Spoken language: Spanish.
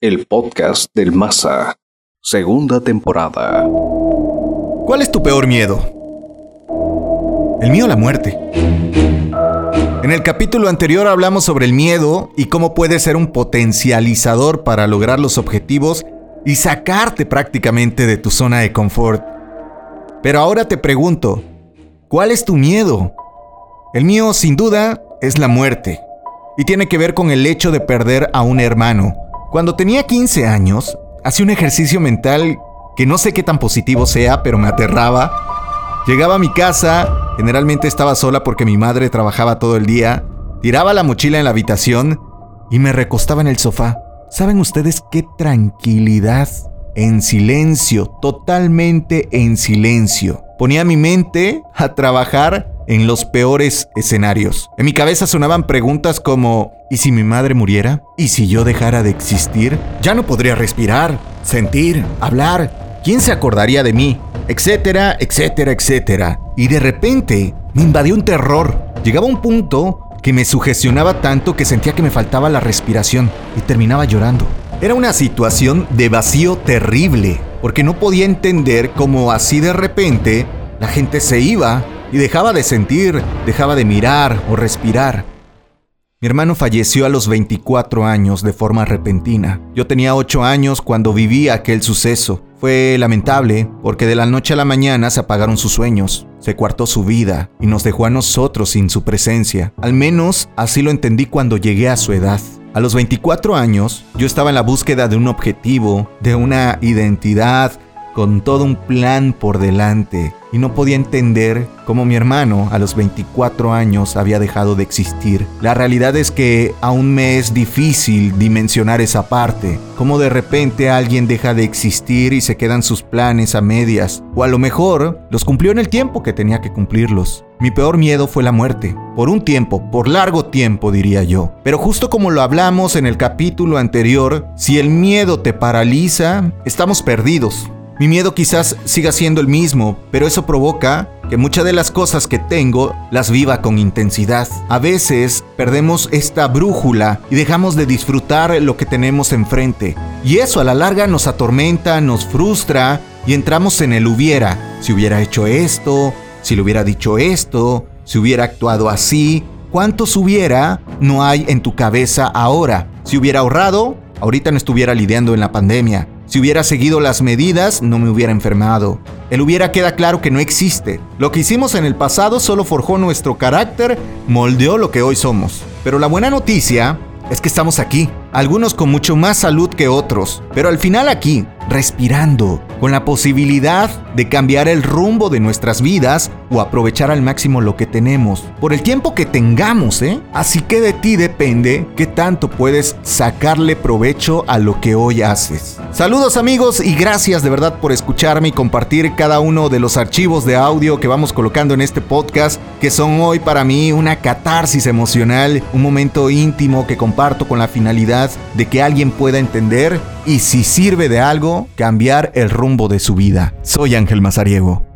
el podcast del Masa, segunda temporada. ¿Cuál es tu peor miedo? El mío la muerte. En el capítulo anterior hablamos sobre el miedo y cómo puede ser un potencializador para lograr los objetivos y sacarte prácticamente de tu zona de confort. Pero ahora te pregunto, ¿cuál es tu miedo? El mío, sin duda, es la muerte y tiene que ver con el hecho de perder a un hermano. Cuando tenía 15 años, hacía un ejercicio mental que no sé qué tan positivo sea, pero me aterraba. Llegaba a mi casa, generalmente estaba sola porque mi madre trabajaba todo el día, tiraba la mochila en la habitación y me recostaba en el sofá. ¿Saben ustedes qué tranquilidad? En silencio, totalmente en silencio. Ponía mi mente a trabajar en los peores escenarios. En mi cabeza sonaban preguntas como, ¿y si mi madre muriera? ¿Y si yo dejara de existir? Ya no podría respirar, sentir, hablar. ¿Quién se acordaría de mí? Etcétera, etcétera, etcétera. Y de repente me invadió un terror. Llegaba un punto que me sugestionaba tanto que sentía que me faltaba la respiración y terminaba llorando. Era una situación de vacío terrible, porque no podía entender cómo así de repente la gente se iba y dejaba de sentir, dejaba de mirar o respirar. Mi hermano falleció a los 24 años de forma repentina. Yo tenía 8 años cuando viví aquel suceso. Fue lamentable porque de la noche a la mañana se apagaron sus sueños, se cuartó su vida y nos dejó a nosotros sin su presencia. Al menos así lo entendí cuando llegué a su edad. A los 24 años yo estaba en la búsqueda de un objetivo, de una identidad, con todo un plan por delante y no podía entender cómo mi hermano a los 24 años había dejado de existir. La realidad es que aún me es difícil dimensionar esa parte, cómo de repente alguien deja de existir y se quedan sus planes a medias, o a lo mejor los cumplió en el tiempo que tenía que cumplirlos. Mi peor miedo fue la muerte, por un tiempo, por largo tiempo diría yo. Pero justo como lo hablamos en el capítulo anterior, si el miedo te paraliza, estamos perdidos. Mi miedo quizás siga siendo el mismo, pero eso provoca que muchas de las cosas que tengo las viva con intensidad. A veces perdemos esta brújula y dejamos de disfrutar lo que tenemos enfrente. Y eso a la larga nos atormenta, nos frustra y entramos en el hubiera. Si hubiera hecho esto, si le hubiera dicho esto, si hubiera actuado así. ¿Cuántos hubiera no hay en tu cabeza ahora? Si hubiera ahorrado, ahorita no estuviera lidiando en la pandemia. Si hubiera seguido las medidas, no me hubiera enfermado. El hubiera queda claro que no existe. Lo que hicimos en el pasado solo forjó nuestro carácter, moldeó lo que hoy somos. Pero la buena noticia es que estamos aquí, algunos con mucho más salud que otros, pero al final aquí, respirando, con la posibilidad de cambiar el rumbo de nuestras vidas o aprovechar al máximo lo que tenemos, por el tiempo que tengamos, ¿eh? Así que de ti depende qué tanto puedes sacarle provecho a lo que hoy haces. Saludos amigos y gracias de verdad por escucharme y compartir cada uno de los archivos de audio que vamos colocando en este podcast, que son hoy para mí una catarsis emocional, un momento íntimo que comparto con la finalidad de que alguien pueda entender y si sirve de algo, cambiar el rumbo de su vida. Soy Ángel Mazariego.